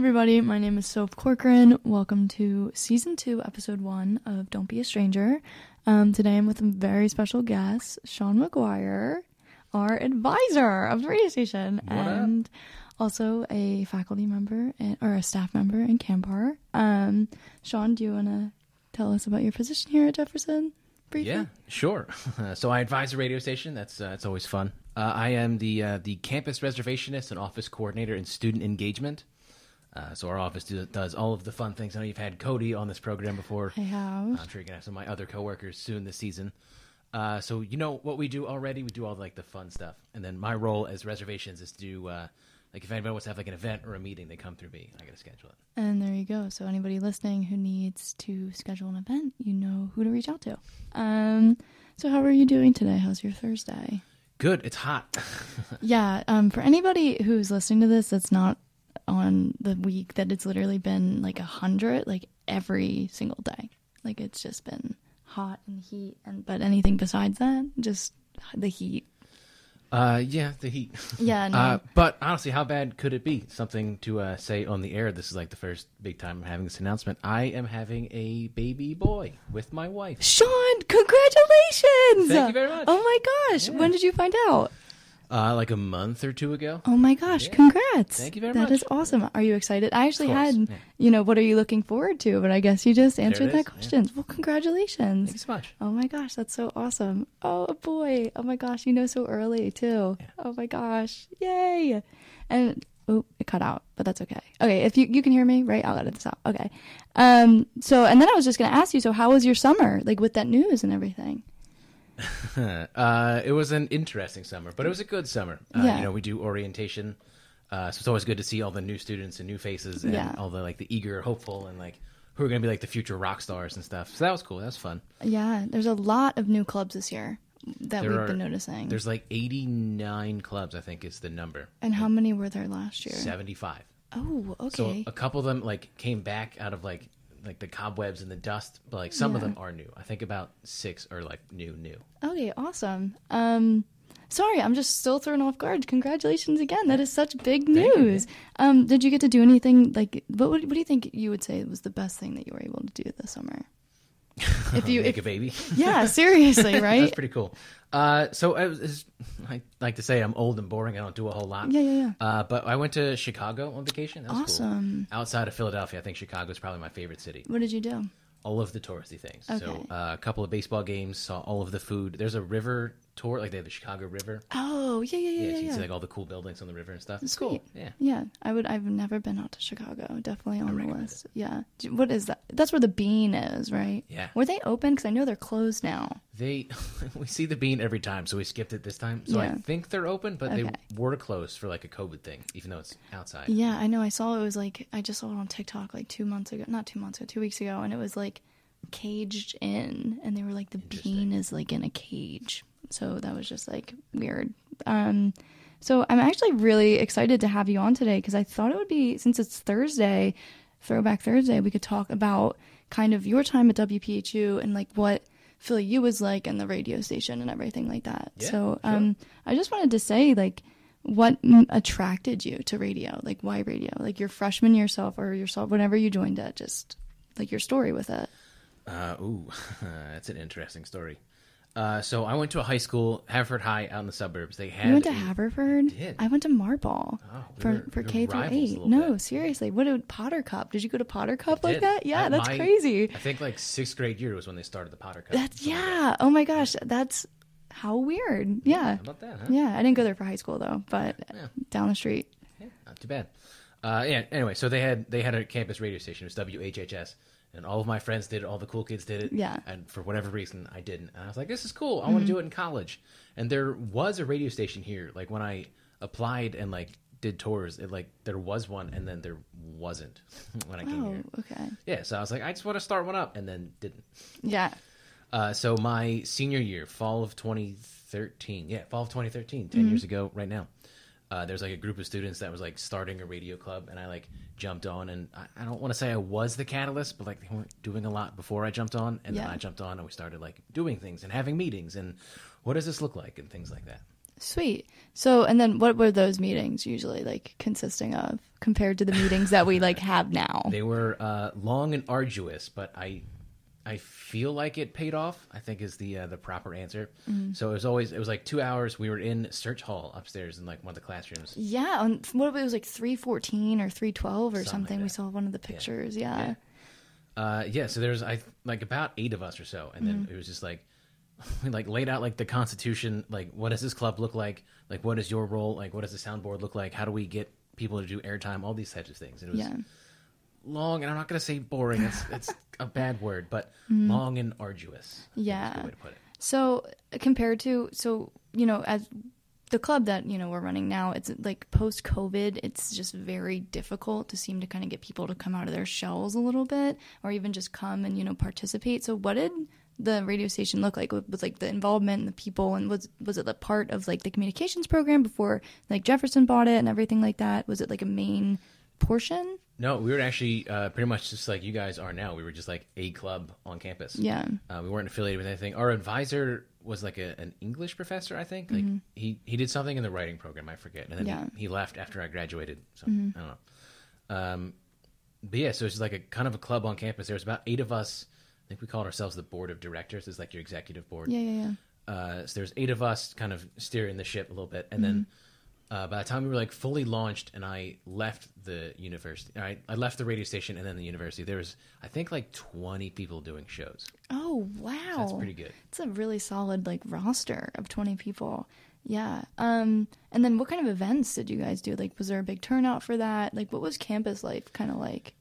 everybody. My name is Sof Corcoran. Welcome to season two, episode one of Don't Be a Stranger. Um, today I'm with a very special guest, Sean Maguire, our advisor of the radio station, What up? and also a faculty member and, or a staff member in Kanbar. Um, Sean, do you want to tell us about your position here at Jefferson? Briefly? Yeah, sure. so I advise the radio station. That's uh, it's always fun. Uh, I am the uh, the campus reservationist and office coordinator in student engagement. Uh, so our office do, does all of the fun things. I know you've had Cody on this program before. I have. I'm sure you're gonna have some of my other coworkers soon this season. Uh, so you know what we do already. We do all like the fun stuff, and then my role as reservations is to do uh, like if anybody wants to have like an event or a meeting, they come through me. I got to schedule it. And there you go. So anybody listening who needs to schedule an event, you know who to reach out to. Um, so how are you doing today? How's your Thursday? Good. It's hot. yeah. Um, for anybody who's listening to this, that's not on the week that it's literally been like a hundred, like every single day. Like it's just been hot and heat, and but anything besides that, just the heat. Uh, yeah, the heat. Yeah. No. Uh, but honestly, how bad could it be? Something to uh, say on the air. This is like the first big time I'm having this announcement. I am having a baby boy with my wife. Sean, congratulations! Thank you very much. Oh my gosh, Yeah. when did you find out? Uh, like a month or two ago. Oh my gosh, Yeah. congrats. Thank you very That much. is awesome. Are you excited? I actually had, yeah. you know, what are you looking forward to? But I guess you just answered that is, yeah. question. Well, congratulations. Thank you so much. Oh my gosh, that's so awesome. Oh boy. Oh my gosh, you know so early too. Oh my gosh. Yay. And oh, it cut out, but that's okay. Okay, if you you can hear me, right? I'll edit this out. Okay. Um so and then I was just going to ask you, so how was your summer like with that news and everything? uh, it was an interesting summer, but it was a good summer. Uh, Yeah. You know, we do orientation, uh, so it's always good to see all the new students and new faces and Yeah. all the like the eager, hopeful, and like who are going to be like the future rock stars and stuff. So that was cool. That was fun. Yeah, there's a lot of new clubs this year that There we've are- been noticing. There's like 89 clubs, I think, is the number. And how many were there last year? 75. Oh, okay. So a couple of them like came back out of like like the cobwebs and the dust, but like some of them are new. I think about six are like new, new. Okay, awesome. Um, sorry, I'm just still thrown off guard. Congratulations again. That is such big Thank you, news. Um, did you get to do anything like? What, what, what do you think you would say was the best thing that you were able to do this summer? If you, make if, a baby. yeah, seriously, right? That's pretty cool. Uh, so I, was, I like to say I'm old and boring. I don't do a whole lot. Yeah, yeah, yeah. Uh, but I went to Chicago on vacation. That was Awesome. Cool. Outside of Philadelphia, I think Chicago is probably my favorite city. What did you do? All of the touristy things. So uh, a couple of baseball games. Saw all of the food. There's a river tour. Like they have the Chicago River. Oh, yeah, yeah, yeah, Yeah, yeah. so you yeah. can see like all the cool buildings on the river and stuff. It's Sweet. cool. Yeah. Yeah, I would. I've never been out to Chicago. Definitely on the list. Yeah. What is that? That's where the Bean is, right? Yeah. Were they open? Because I know they're closed now. They we see the bean every time, so we skipped it this time. So I think they're open, but Okay. they were closed for like a COVID thing, even though it's outside. Yeah, I know. I saw it was like I just saw it on TikTok like two months ago, not two months ago, two weeks ago, and it was like caged in, and they were like the bean is like in a cage. So that was just like weird. Um, so I'm actually really excited to have you on today because I thought it would be since it's Thursday, Throwback Thursday, we could talk about kind of your time at WPHU and like what Philly U was like and the radio station and everything like that. Yeah, so sure. um, I just wanted to say like what attracted you to radio? Like why radio? Like your freshman yourself or yourself whenever you joined it, just like your story with it. Uh, ooh, that's an interesting story. Uh, so I went to a high school, Haverford High, out in the suburbs. They had You went to a- Haverford? did. I went to Marble Oh, for were- for we were K through eight. No, bit. seriously. What did Potter Cup? Did you go to Potter Cup like did. that? Yeah, At that's my- crazy. I think like sixth grade year was when they started the Potter Cup. That's yeah. Oh my gosh, that's how weird. Yeah. How about that, huh? Yeah, I didn't go there for high school though, but Yeah. down the street. Yeah, not too bad. Uh, yeah. Anyway, so they had they had a campus radio station. It was WHHS, and all of my friends did it. All the cool kids did it. Yeah. And for whatever reason, I didn't. And I was like, this is cool. I want to do it in college. And there was a radio station here. Like when I applied and like did tours, it like there was one, and then there wasn't when I came Oh, here. okay. Yeah. So I was like, I just want to start one up, and then didn't. Yeah. Uh, so my senior year, fall of 2013, yeah, fall of 2013, 10 years ago, right now. Uh, there's like a group of students that was like starting a radio club, and I like jumped on, and I, I don't want to say I was the catalyst, but like they weren't doing a lot before I jumped on, and Yeah. then I jumped on, and we started like doing things and having meetings, and what does this look like, and things like that. Sweet. So, and then what were those meetings usually like consisting of compared to the meetings that we like have now? They were uh, long and arduous, but I I feel like it paid off. I think is the uh, the proper answer. Mm-hmm. So it was always it was like two hours. We were in Search Hall upstairs in like one of the classrooms. Yeah, on what if it was like three fourteen or three twelve or Something something. like we saw one of the pictures. Yeah. Yeah. Uh, yeah, so there's I like about eight of us or so, and then it was just like we like laid out like the constitution, like what does this club look like, like what is your role, like what does the soundboard look like, how do we get people to do airtime, all these types of things. And it was Yeah. Long, and I'm not gonna say boring. It's it's a bad word, but mm-hmm. long and arduous. I think a. Yeah. way to put it. So compared to so you know as the club that you know we're running now, it's like post COVID. It's just very difficult to seem to kind of get people to come out of their shells a little bit, or even just come and you know participate. So what did the radio station look like? Was like the involvement and the people, and was was it the part of like the communications program before like Jefferson bought it and everything like that? Was it like a main portion? No, we were actually uh, pretty much just like you guys are now. We were just like a club on campus. Yeah. Uh, we weren't affiliated with anything. Our advisor was like a, an English professor, I think. Like he, he did something in the writing program, I forget, and then Mm-hmm. Yeah. Mm-hmm. he, he left after I graduated. So I don't know. Um, but yeah, so it's like a kind of a club on campus. There was about eight of us. I think we called ourselves the board of directors. It's like your executive board. Yeah, yeah, yeah. Uh, so there's eight of us kind of steering the ship a little bit, and then uh, by the time we were like fully launched, and I left the university, I, I left the radio station and then the university. There was I think like 20 people doing shows. Oh wow, That's pretty good. It's a really solid like roster of twenty people. Yeah. Um. And then what kind of events did you guys do? Like, was there a big turnout for that? Like, what was campus life kind of like?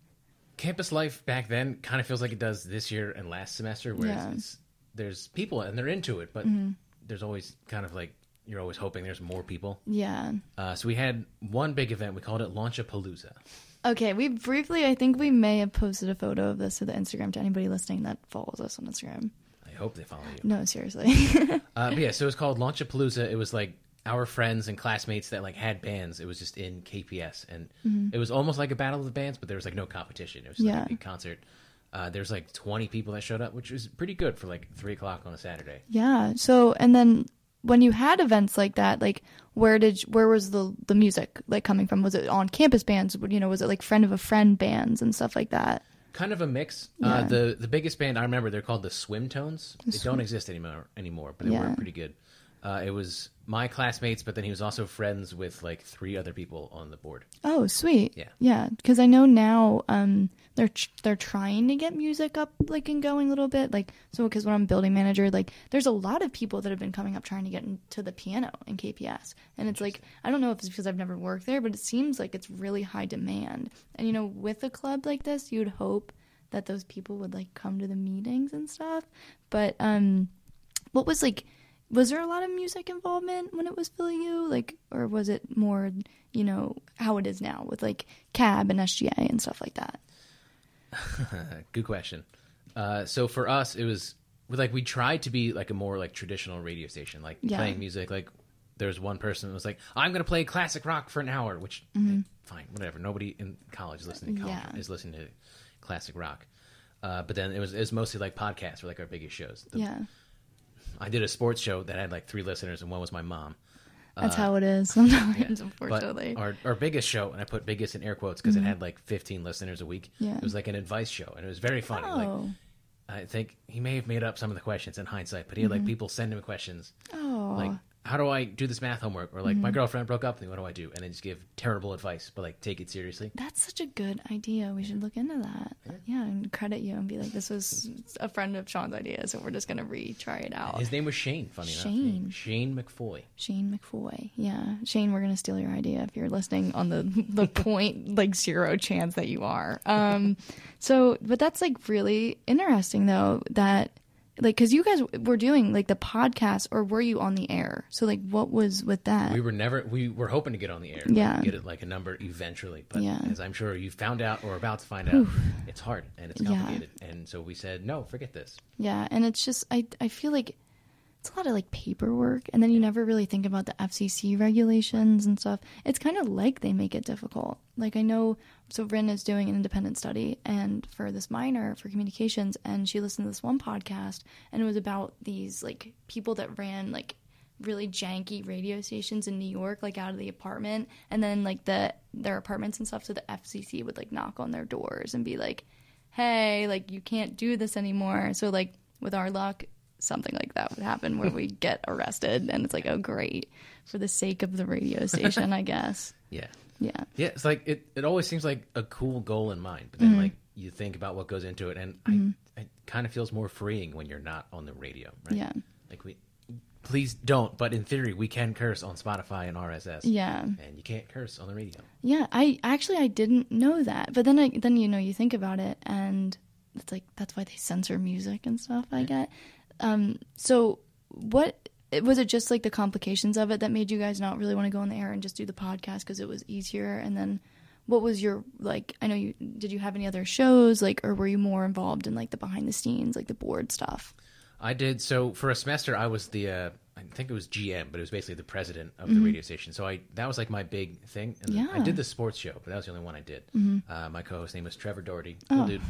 Campus life back then kind of feels like it does this year and last semester, where Yeah. it's, there's people and they're into it, but there's always kind of like you're always hoping there's more people. Yeah. Uh, so we had one big event. We called it Launchapalooza. Okay. We briefly, I think we may have posted a photo of this to the Instagram to anybody listening that follows us on Instagram. I hope they follow you. No, seriously. Uh, but yeah, so it was called Launchapalooza. It was like our friends and classmates that like had bands. It was just in KPS, and it was almost like a battle of the bands, but there was like no competition. It was like Yeah. a big concert. Uh, there's like 20 people that showed up, which was pretty good for like three o'clock on a Saturday. yeah. So, and then when you had events like that, like where did where was the the music like coming from? Was it on campus bands? You know, was it like friend of a friend bands and stuff like that? Kind of a mix. Yeah. Uh, the the biggest band I remember, they're called the Swim Tones. They don't exist anymore anymore, but they Yeah. were pretty good. Uh, it was my classmates, but then he was also friends with like three other people on the board. Oh, sweet. Yeah. Yeah, because I know now um they're tr- they're trying to get music up like and going a little bit like so because when I'm building manager like there's a lot of people that have been coming up trying to get into the piano in KPS and it's like I don't know if it's because I've never worked there but it seems like it's really high demand and you know with a club like this you'd hope that those people would like come to the meetings and stuff but um what was like was there a lot of music involvement when it was Philly U like or was it more you know how it is now with like cab and SGA and stuff like that Good question. Uh, so for us, it was like we tried to be like a more like traditional radio station, like Yeah. playing music. Like there's one person that was like, "I'm going to play classic rock for an hour," which eh, fine, whatever. Nobody in college is listening to college Mm-hmm. Yeah. is listening to classic rock. Uh, but then it was it was mostly like podcasts were like our biggest shows. The- yeah I did a sports show that had like three listeners, and one was my mom. that's how it is sometimes But unfortunately our, our biggest show, and I put biggest in air quotes because it had like 15 listeners a week. Mm-hmm. Yeah. It was like an advice show, and it was very funny. Like oh I think he may have made up some of the questions in hindsight, but he had like people send him questions oh like, "How do I do this math homework?" or like, "My girlfriend broke up with me. What do I do?" And then just give terrible advice, but like take it seriously. That's such a good idea. We should look into that. Yeah, and credit you and be like, this was a friend of Sean's idea, so we're just gonna retry it out. His name was Shane. Funny Shane. enough, Shane Shane McFoy. Shane McFoy. Yeah, Shane, we're gonna steal your idea if you're listening on the the point like zero chance that you are. Um, so but that's like really interesting though that like because you guys were doing like the podcast or were you on the air? So like what was with that? We were never. We were hoping to get on the air. like, Yeah. get it like a number eventually, but Yeah. as I'm sure you found out or about to find out, it's hard and it's Yeah. complicated. And so we said, no, forget this. Yeah, and it's just I I feel like it's a lot of like paperwork, and then you never really think about the FCC regulations and stuff. It's kind of like they make it difficult. Like I know, so Rin is doing an independent study, and for this minor for communications, and she listened to this one podcast, and it was about these like people that ran like really janky radio stations in New York, like out of the apartment, and then like the their apartments and stuff. So the FCC would like knock on their doors and be like, "Hey, like you can't do this anymore." So like with our luck, something like that would happen where we get arrested, and it's like, oh great, for the sake of the radio station, I guess. Yeah. Yeah. Yeah, it's like it. It always seems like a cool goal in mind, but then Mm-hmm. like you think about what goes into it, and I, it kind of feels more freeing when you're not on the radio, right? Yeah. Like we, please don't. But in theory, we can curse on Spotify and RSS. Yeah. And you can't curse on the radio. Yeah, I actually I didn't know that, but then I then you know you think about it, and it's like that's why they censor music and stuff. I get. Um, so what was it? Just like the complications of it that made you guys not really want to go on the air and just do the podcast because it was easier? And then what was your like? I know you did. You have any other shows like, or were you more involved in like the behind the scenes, like the board stuff? I did so for a semester. I was the uh, I think it was GM, but it was basically the president of the radio station. So I that was like my big thing. And I Mm-hmm. Yeah. Mm-hmm. did the sports show, but that was the only one I did. Uh, my co-host name was Trevor Doherty, Oh. dude.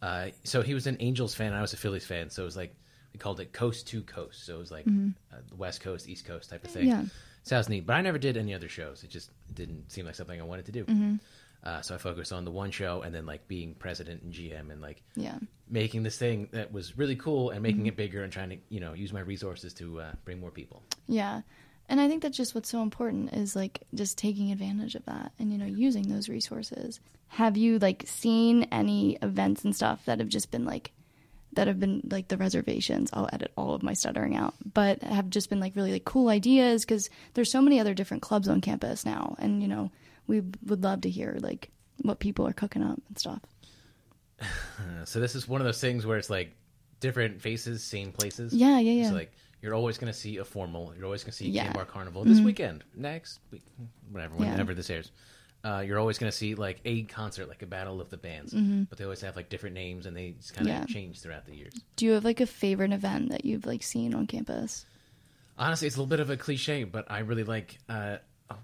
Uh, so he was an Angels fan. I was a Phillies fan. So it was like we called it coast to coast. So it was like uh, West Coast, East Coast type of thing. Mm-hmm. Yeah. sounds neat. But I never did any other shows. It just didn't seem like something I wanted to do. Mm-hmm. Uh, so I focused on the one show and then like being president and GM and like Yeah. making this thing that was really cool and making it bigger and trying to you know use my resources to uh, bring more people Yeah. And I think that's just what's so important is like just taking advantage of that and you know using those resources. Have you like seen any events and stuff that have just been like that have been like the reservations. I'll edit all of my stuttering out, but have just been like really like cool ideas because there's so many other different clubs on campus now, and you know we would love to hear like what people are cooking up and stuff. So this is one of those things where it's like different faces, same places. Yeah, yeah, yeah. It's like you're always going to see a formal. You're always going to see Yeah. Mm-hmm. K Bar Carnival this weekend, next week, whatever, Yeah. whenever this airs. Uh, you're always going to see like a concert, like a battle of the bands, but they always have like different names and they kind of Mm-hmm. Yeah. change throughout the years. Do you have like a favorite event that you've like seen on campus? Honestly, it's a little bit of a cliche, but I really like. Uh, oh,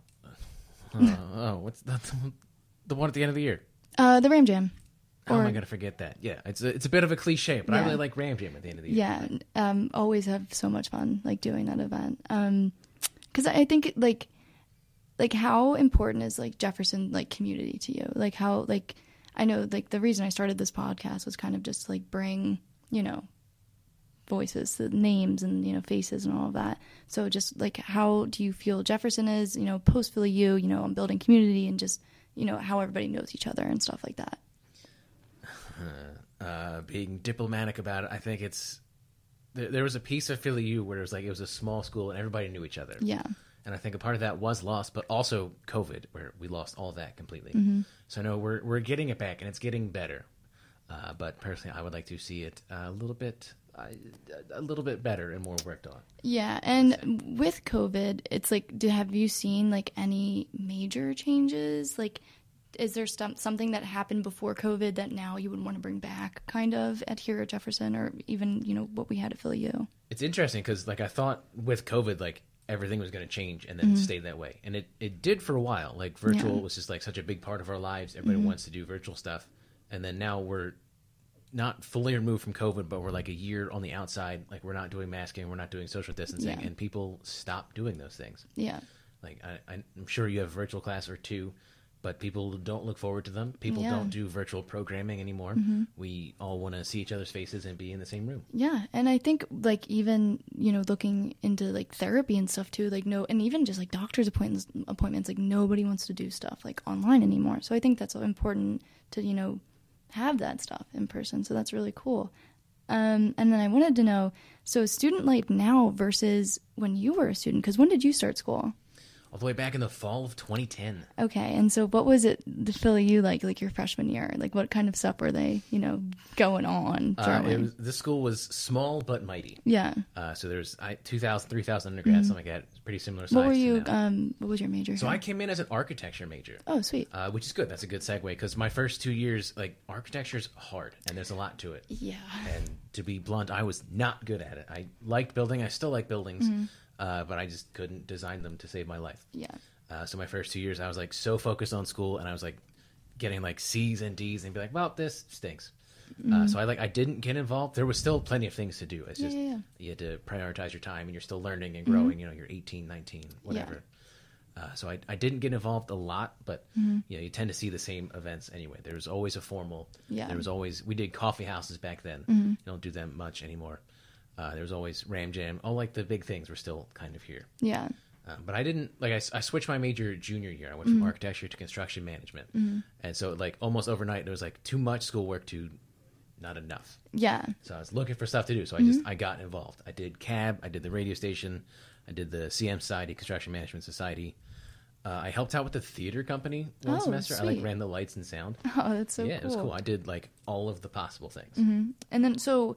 uh, oh, what's that? The one at the end of the year. Uh, the Ram Jam. How am I going to forget that? Yeah, it's a, it's a bit of a cliche, but I really like Ram Jam at the end of the year. Yeah, um, always have so much fun like doing that event. Um, because I think like, like how important is like Jefferson like community to you? Like how like I know like the reason I started this podcast was kind of just to, like bring you know voices, the names and you know faces and all of that. So just like how do you feel Jefferson is you know post Philly U you know I'm building community and just you know how everybody knows each other and stuff like that. uh, being diplomatic about it, I think it's there, there was a piece of Philly U where it was like it was a small school and everybody knew each other. Yeah. And I think a part of that was lost, but also COVID, where we lost all that completely. Mm-hmm. So no, we're we're getting it back, and it's getting better. Uh, but personally, I would like to see it a little bit, a little bit better and more worked on. Yeah, and with COVID, it's like, do have you seen like any major changes? Like, is there some, something that happened before COVID that now you would want to bring back, kind of at here at Jefferson, or even you know what we had at Philly U? It's interesting because like I thought with COVID, like everything was going to change and then stay that way, and it it did for a while. Like virtual Mm-hmm. Yeah. was just like such a big part of our lives. Everybody wants to do virtual stuff, and then now we're not fully removed from COVID, but we're like a year on the outside. Like we're not doing masking, we're not doing social distancing, Yeah. and people stop doing those things. Yeah, Like I, I'm sure you have a virtual class or two, but people don't look forward to them. People Yeah. Mm-hmm. don't do virtual programming anymore. We all want to see each other's faces and be in the same room. yeah, and I think like even you know looking into like therapy and stuff too, like no, and even just like doctor's appointments, appointments, like nobody wants to do stuff like online anymore. So I think that's important to you know have that stuff in person. So that's really cool. Um, and then I wanted to know so student life now versus when you were a student, because when did you start school? All the way back in the fall of 2010. Okay, and so what was it the Philly U like like your freshman year? Like what kind of stuff were they, you know, going on? Uh, it was, this school was small but mighty. yeah. Uh, so there's I, 2,000, 3,000 undergrads, something like that. It's pretty similar size. Mm-hmm. What were you um what was your major? so here? I came in as an architecture major. Oh, sweet. Uh, which is good. That's a good segue because my first two years, like architecture's hard and there's a lot to it. Yeah. And to be blunt, I was not good at it. I liked building. I still like buildings, Mm-hmm. Uh, but I just couldn't design them to save my life. Yeah. Uh, so my first two years, I was like so focused on school, and I was like getting like C's and D's, and be like, "Well, this stinks." Uh, so I like I didn't get involved. There was still plenty of things to do. It's Yeah, just yeah, yeah. you had to prioritize your time, and you're still learning and growing. You know, you're 18, 19, whatever. Uh, so I, I didn't get involved a lot, but you know, you tend to see the same events anyway. There was always a formal. Yeah. There was always we did coffee houses back then. You don't do them much anymore. Uh, there was always Ram Jam. All like the big things were still kind of here. Yeah. Uh, but I didn't like I switched my major junior year. I went from architecture to construction management, and so like almost overnight there was like too much schoolwork to not enough. Yeah. So I was looking for stuff to do. So I just I got involved. I did cab. I did the radio station. I did the CM Society, Construction Management Society. Uh, I helped out with the theater company one Oh, semester. I like ran the lights and sound. Oh, that's so yeah, cool. it was cool. I did like all of the possible things. And then, so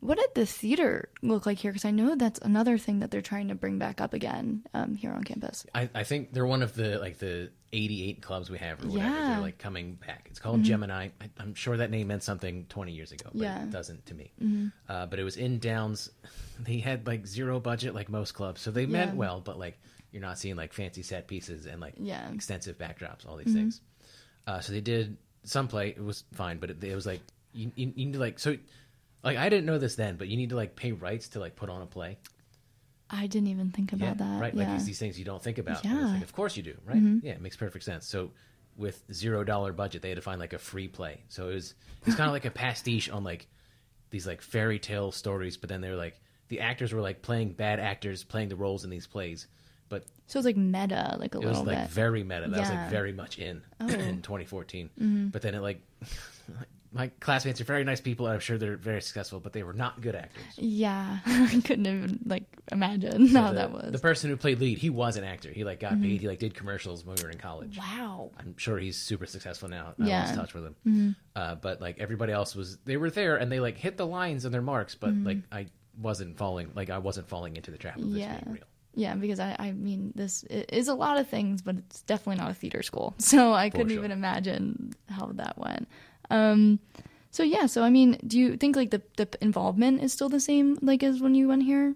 what did the theater look like here? Because I know that's another thing that they're trying to bring back up again um, here on campus. I, I think they're one of the like the 88 clubs we have or whatever. Yeah. Mm-hmm. They're like coming back. It's called Gemini. I, I'm sure that name meant something 20 years ago, but Yeah. Mm-hmm. it doesn't to me. Uh, but it was in Downs. They had like zero budget, like most clubs, so they meant Yeah. well. But like you're not seeing like fancy set pieces and like Yeah. Mm-hmm. extensive backdrops, all these things. Uh, so they did some play. It was fine, but it, it was like you, you, you need to like so. Like I didn't know this then, but you need to like pay rights to like put on a play. I didn't even think about that. Right. Yeah. Like these, these things you don't think about. It's Yeah. Mm-hmm. like, of course you do, right? Yeah, it makes perfect sense. So with zero dollar budget, they had to find like a free play. So it was it's kind of like a pastiche on like these like fairy tale stories, but then they're like the actors were like playing bad actors playing the roles in these plays. But so it's like meta, like a little. Bit. It was little like bit. very meta. That was like very much in Oh. in 2014. Mm-hmm. But then it like my classmates are very nice people. and I'm sure they're very successful, but they were not good actors. yeah, I couldn't even like imagine how the, that was. the person who played lead. He was an actor. He like got paid. Mm-hmm. He like did commercials when we were in college. wow. I'm sure he's super successful now. I Yeah. lost touch with him. Mm-hmm. Uh, but like everybody else was, they were there and they like hit the lines and their marks. But mm-hmm. like I wasn't falling, like I wasn't falling into the trap of this Yeah. being real. Yeah, because I, I mean, this is a lot of things, but it's definitely not a theater school. So I couldn't sure. even imagine how that went. Um, so yeah, so I mean, do you think like the the involvement is still the same like as when you went here?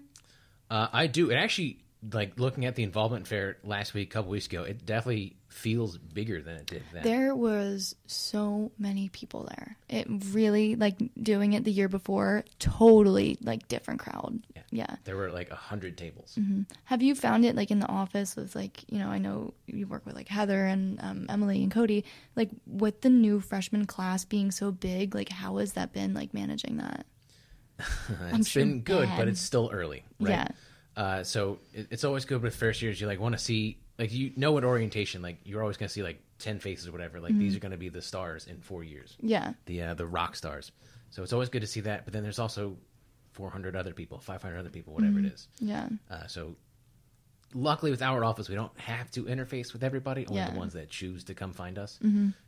Uh, I do. It actually like looking at the involvement fair last week, a couple weeks ago. It definitely feels bigger than it did then. There was so many people there. It really like doing it the year before. Totally like different crowd. Yeah. There were like a hundred tables. Have you found it like in the office with like you know I know you work with like Heather and um, Emily and Cody like with the new freshman class being so big like how has that been like managing that? It's sure been good, bad. but it's still early. Right? Yeah. Uh, so it, it's always good with first years. You like want to see like you know at orientation like you're always gonna see like ten faces or whatever. Like Mm-hmm. these are gonna be the stars in four years. Yeah. The uh, the rock stars. So it's always good to see that. But then there's also 400 other people, 500 other people, whatever Mm-hmm. it is. Yeah. Uh, so luckily with our office we don't have to interface with everybody. Only Yeah. the ones that choose to come find us.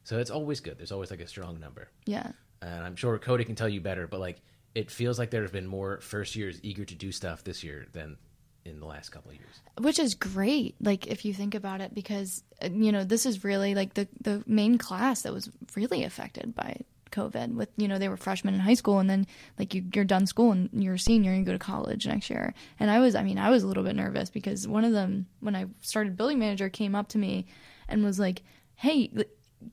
So it's always good. There's always like a strong number Yeah. and I'm sure Cody can tell you better, but like it feels like there have been more first years eager to do stuff this year than in the last couple of years. which is great like if you think about it because uh, you know this is really like the the main class that was really affected by covid with you know they were freshmen in high school and then like you, you're done school and you're a senior and you go to college next year and i was i mean i was a little bit nervous because one of them when i started building manager came up to me and was like hey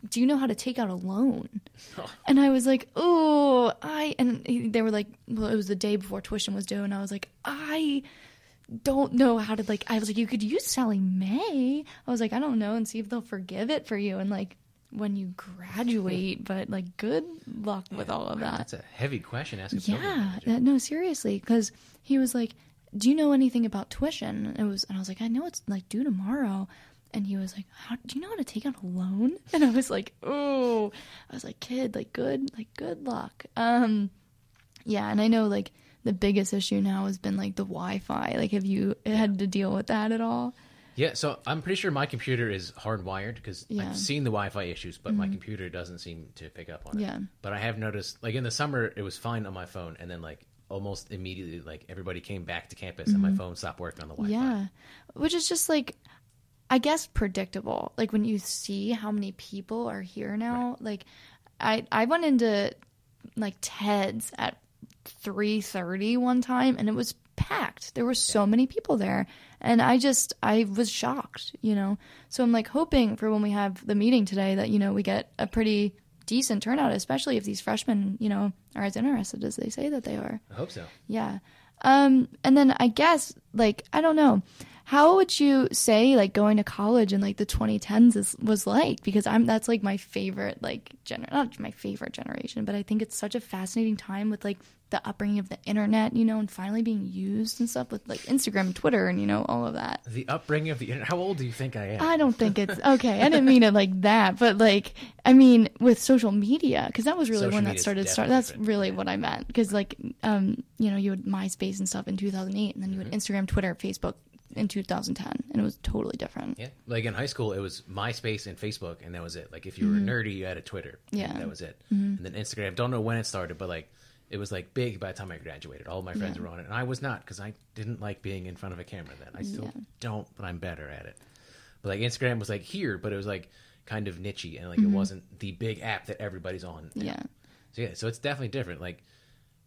do you know how to take out a loan and I was like, oh, I, and they were like, well, it was the day before tuition was due. And I was like, I don't know how to, like, I was like, you could use Sallie Mae. I was like, I don't know, and see if they'll forgive it for you. And like, when you graduate, but like, good luck with all of that. That's a heavy question. Asking somebody. Yeah, uh, no, seriously, because he was like, "Do you know anything about tuition?" And it was, and I was like, "I know it's like due tomorrow." And he was like, how, "Do you know how to take out a loan?" And I was like, "Oh," I was like, "Kid, like good, like good luck." Um, yeah, and I know like the biggest issue now has been like the Wi-Fi. Like, have you had to deal with that at all? Yeah, so I'm pretty sure my computer is hardwired because Yeah. Mm-hmm. I've seen the Wi-Fi issues, but my computer doesn't seem to pick up on it. Yeah. But I have noticed, like in the summer, it was fine on my phone, and then like almost immediately, like everybody came back to campus, and my phone stopped working on the Wi-Fi. Mm-hmm. Yeah. Which is just like I guess predictable. Like when you see how many people are here now, like I I went into like Ted's at 3:30 one time and it was packed. There were so many people there and I just I was shocked, you know. So I'm like hoping for when we have the meeting today that you know we get a pretty decent turnout, especially if these freshmen, you know, are as interested as they say that they are. I hope so. Yeah. Um, and then I guess like I don't know, how would you say like going to college in like the 2010s is, was like? Because I'm that's like my favorite like gener not my favorite generation, but I think it's such a fascinating time with like the upbringing of the internet, you know, and finally being used and stuff with like Instagram, Twitter, and you know all of that. The upbringing of the internet. How old do you think I am? I don't think it's okay. I didn't mean it like that, but like I mean with social media because that was really Social when that started. Start that's different, really yeah. what I meant because like um you know you had MySpace and stuff in 2008, and then you had Mm-hmm. Instagram, Twitter, Facebook in 2010, and it was totally different. Yeah, like in high school, it was MySpace and Facebook, and that was it. Like if you were nerdy, you had a Twitter. Mm-hmm. Yeah. that was it. And then Instagram. Don't know when it started, but like it was like big by the time I graduated. All my friends Yeah. were on it, and I was not because I didn't like being in front of a camera. Then I still Yeah. don't, but I'm better at it. But like Instagram was like here, but it was like kind of nichey, and like Mm-hmm. it wasn't the big app that everybody's on. now. Yeah. So yeah, so it's definitely different. Like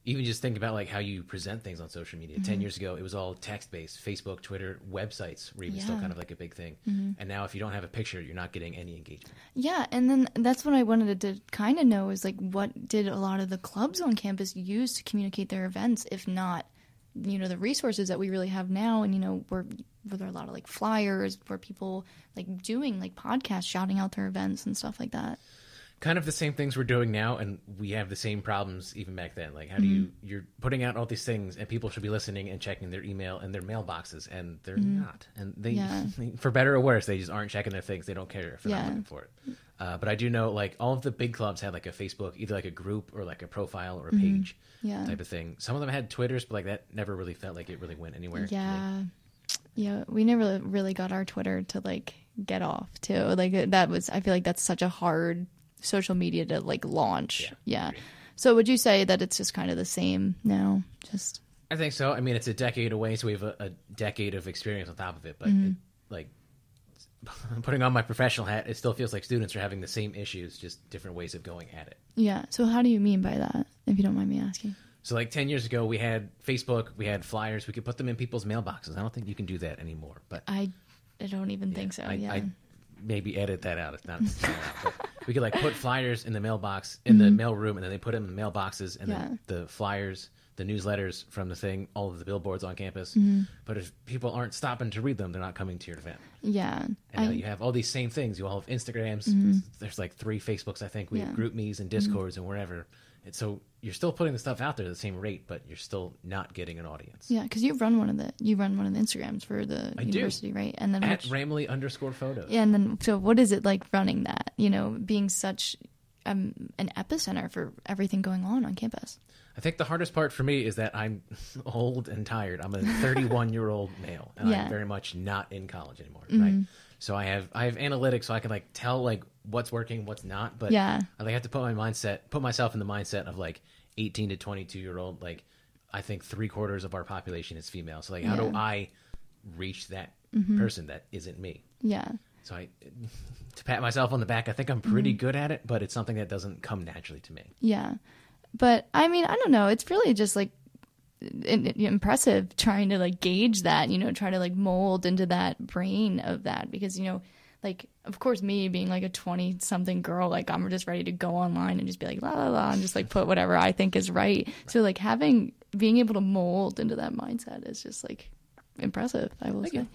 even just think about like how you present things on social media. Mm-hmm. Ten years ago, it was all text based. Facebook, Twitter, websites were even still Yeah. Mm-hmm. kind of like a big thing. And now, if you don't have a picture, you're not getting any engagement. Yeah, and then that's what I wanted to kind of know is like what did a lot of the clubs on campus use to communicate their events, if not, you know, the resources that we really have now, and you know, were there a lot of like flyers, where people like doing like podcasts, shouting out their events and stuff like that. Kind of the same things we're doing now, and we have the same problems even back then. Like, how do you Mm-hmm. you're putting out all these things, and people should be listening and checking their email and their mailboxes, and they're not. And they, Mm-hmm. Yeah. for better or worse, they just aren't checking their things. They don't care if they're Yeah. not looking for it. Uh, but I do know, like, all of the big clubs had like a Facebook, either like a group or like a profile or a page Mm-hmm. Yeah. type of thing. Some of them had Twitters, but like that never really felt like it really went anywhere. Yeah. Yeah, we never really got our Twitter to like get off too. Like that was I feel like that's such a hard social media to like launch. Yeah, Yeah. So would you say that it's just kind of the same now? Just I think so. I mean, it's a decade away, so we have a, a decade of experience on top of it. But Mm-hmm. it, like putting on my professional hat, it still feels like students are having the same issues, just different ways of going at it. yeah. So how do you mean by that? If you don't mind me asking. So, like ten years ago, we had Facebook, we had flyers, we could put them in people's mailboxes. I don't think you can do that anymore. But I I don't even think so. I, yeah. I maybe edit that out. It's not. it's not out, we could like put flyers in the mailbox in the mm-hmm. mail room, and then they put them in the mailboxes, and then the flyers, the newsletters from the thing, all of the billboards on campus. Mm-hmm. But if people aren't stopping to read them, they're not coming to your event. yeah. And I, now you have all these same things. You all have Instagrams. Mm-hmm. There's like three Facebooks, I think. We Yeah. have group me's and discords and wherever. And so you're still putting the stuff out there at the same rate, but you're still not getting an audience. yeah, because you run one of the you run one of the Instagrams for the I do. university, right? And then At which, Ramley underscore photos. Yeah, and then so what is it like running that? You know, being such um, an epicenter for everything going on on campus. I think the hardest part for me is that I'm old and tired. I'm a 31 year old male, and Yeah. I'm very much not in college anymore. Right. So I have I have analytics, so I can like tell like what's working, what's not. But Yeah. I like have to put my mindset, put myself in the mindset of like 18 to 22 year old. Like I think three quarters of our population is female. So like, how do Yeah. Mm-hmm. I reach that person that isn't me? Yeah, So I, to pat myself on the back, I think I'm Mm-hmm. pretty good at it, but it's something that doesn't come naturally to me. yeah, but I mean, I don't know. It's really just like impressive trying to like gauge that. You know, try to like mold into that brain of that because you know. Like, of course, me being like a 20 something girl, like, I'm just ready to go online and just be like, la la la, and just like put whatever I think is right. So, like, having, being able to mold into that mindset is just like impressive, I will Thank say. you.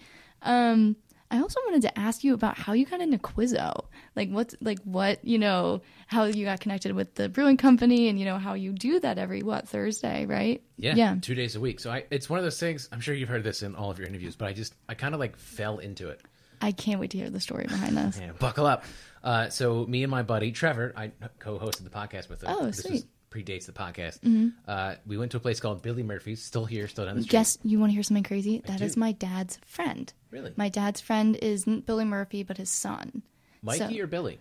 Um, I also wanted to ask you about how you got into Quizzo. Like what's like what, you know, how you got connected with the brewing company and you know how you do that every what, Thursday, right? Yeah, Yeah. two days a week. So I, it's one of those things. I'm sure you've heard this in all of your interviews, but I just, I kind of like fell into it. I can't wait to hear the story behind this. Yeah, buckle up. Uh, so me and my buddy Trevor, I co-hosted the podcast with him. Oh, this sweet. Was, predates the podcast. Uh, we went to a place called Billy Murphy's, still here, still down the street. Guess you want to hear something crazy? That is do. my dad's friend. Really? My dad's friend isn't Billy Murphy, but his son. Mikey so- or Billy?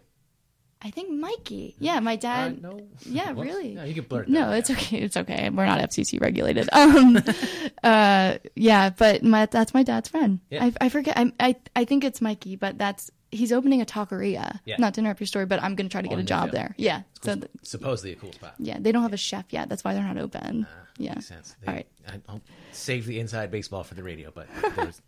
I think Mikey. Yeah, my Uh, dad. no. Yeah, Whoops. really. No, you can blurt. No, that it's okay. It's okay. We're not FCC regulated. Um, uh, yeah, but my that's my dad's friend. Yeah. I, I forget. I, I I think it's Mikey, but that's he's opening a taqueria. Yeah. Not to interrupt your story, but I'm gonna try to get On a the job there. Yeah. So th- Supposedly a cool spot. yeah, they don't have a chef yet. That's why they're not open. yeah. Makes sense. All right. I, I'll save the inside baseball for the radio, but there was,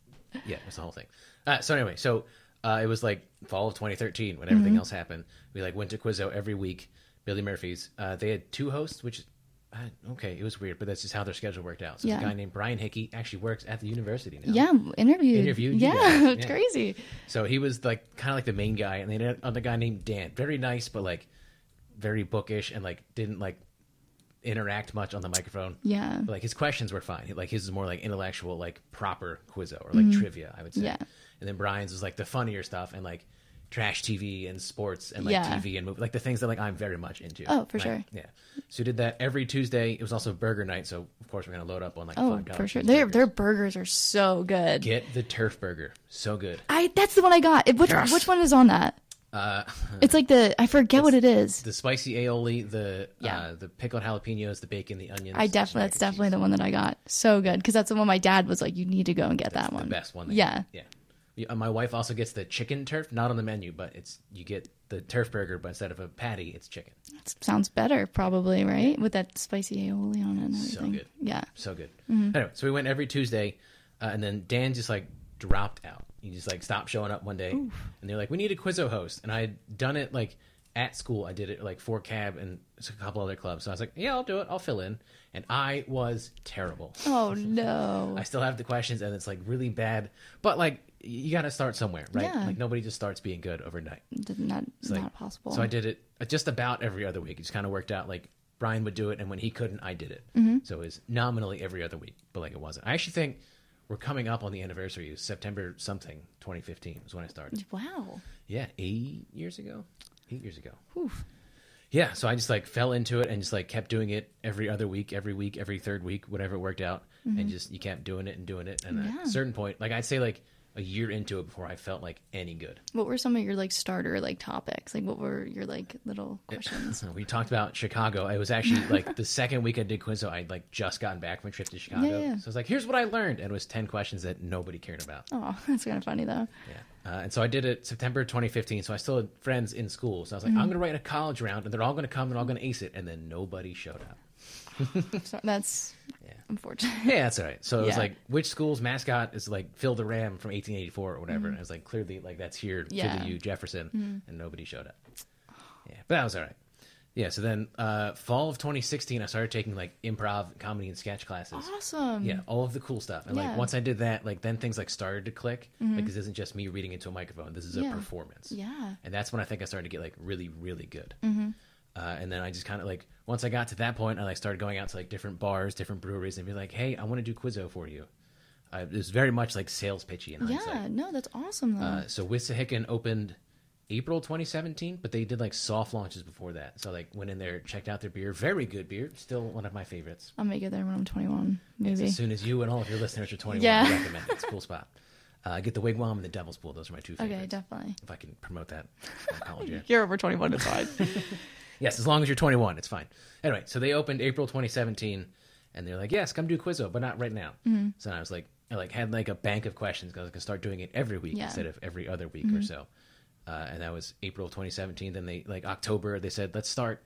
yeah, it was the whole thing. Uh, so anyway, so uh, it was like fall of 2013 when everything Mm-hmm. else happened. We like went to Quizzo every week, Billy Murphy's. Uh, they had two hosts, which uh, okay, it was weird, but that's just how their schedule worked out. So Yeah. a guy named Brian Hickey actually works at the university now. Yeah, interviewed. Interviewed Yeah, it's yeah. crazy. So he was like kind of like the main guy, and they had another guy named Dan, very nice, but like very bookish, and like didn't like interact much on the microphone. Yeah. But, like his questions were fine. Like his is more like intellectual, like proper quizzo or like trivia, I would say. Mm-hmm. Yeah. And then Brian's was like the funnier stuff and like trash TV and sports and like Yeah. TV and movie, like the things that like I'm very much into. Oh, for Like, sure. Yeah. So we did that every Tuesday. It was also burger night, so of course we're gonna load up on like Oh, five for sure. Their cheeseburgers. their burgers are so good. Get the turf burger, so good. I that's the one I got. Which Yes. which one is on that? Uh, It's like the I forget what it is. the spicy aioli, the Yeah. uh, the pickled jalapenos, the bacon, the onions. I definitely that's definitely cheese. the one that I got. So good because that's the one my dad was like, you need to go and get that the one. best one. Yeah. yeah. Yeah, My wife also gets the chicken turf, not on the menu, but it's you get the turf burger, but instead of a patty, it's chicken. That sounds better, probably right with that spicy aioli on it and So good. Yeah. So good. Mm-hmm. Anyway, so we went every Tuesday, uh, and then Dan just like dropped out. He just like stopped showing up one day, and they're like, "We need a Quizzo host." And I had done it like at school. I did it like for Cab and a couple other clubs. So I was like, "Yeah, I'll do it. I'll fill in." And I was terrible. Oh no. I still have the questions, and it's like really bad. But like, you got to start somewhere, right? Yeah. Like nobody just starts being good overnight. not like- not possible. So I did it uh, just about every other week. It just kind of worked out. Like Brian would do it, and when he couldn't, I did it. Mm-hmm. So it was nominally every other week, but like it wasn't. I actually think we're coming up on the anniversary. September something, 2015 was when I started. Wow. Yeah, eight years ago. Eight years ago. Oof. Yeah, so I just like fell into it and just like kept doing it every other week, every week, every third week, whatever it worked out, and just you kept doing it and doing it. And Mm-hmm. Yeah. at a certain point, like I'd say, like a year into it before I felt like any good. What were some of your like starter like topics? Like what were your like little questions? We talked about Chicago. It was actually like the second week I did Quizzo. I'd like just gotten back from a trip to Chicago. Yeah, yeah. So I was like, here's what I learned. And it was 10 questions that nobody cared about. Oh, that's kind of funny though. Yeah. Uh, and so I did it September 2015. So I still had friends in school. So I was Mm-hmm. like, I'm going to write a college round and they're all going to come and all going to ace it. And then nobody showed up. So that's Yeah. unfortunate. Yeah, that's all right. So it was Yeah. like, which school's mascot is like Phil the Ram from 1884 or whatever. And I was like, clearly, like that's here to Mm-hmm. Yeah. Mm-hmm. the U Jefferson, and nobody showed up. Yeah, but that was all right. Yeah. So then, uh, fall of 2016, I started taking like improv, comedy, and sketch classes. Awesome. Yeah, all of the cool stuff. And Yeah. Mm-hmm. like once I did that, like then things like started to click. Like this isn't just me reading into a microphone. This is a Yeah. performance. Yeah. And that's when I think I started to get like really, really good. Mm-hmm. Uh, and then I just kind of like once I got to that point, I like started going out to like different bars, different breweries, and be like, "Hey, I want to do Quizzo for you." Uh, it was very much like sales pitchy in Yeah. hindsight. No, that's awesome though. Uh, so Wissahickon opened April 2017, but they did like soft launches before that. So like went in there, checked out their beer, very good beer, still one of my favorites. I'll make it there when I'm 21, maybe. As soon as you and all of your listeners are 21, Yeah. I recommend it. It's a cool spot. Uh, get the Wigwam and the Devil's Pool. Those are my two favorites. Okay, definitely. If I can promote that college, yeah. You're over 21, it's fine. Yes, as long as you're 21, it's fine. Anyway, so they opened April 2017, and they're like, "Yes, come do Quizzo, but not right now." Mm-hmm. So I was like, I like had like a bank of questions because I can start doing it every week Yeah. Mm-hmm. instead of every other week or so. Uh, and that was April 2017. Then they like October, they said, "Let's start."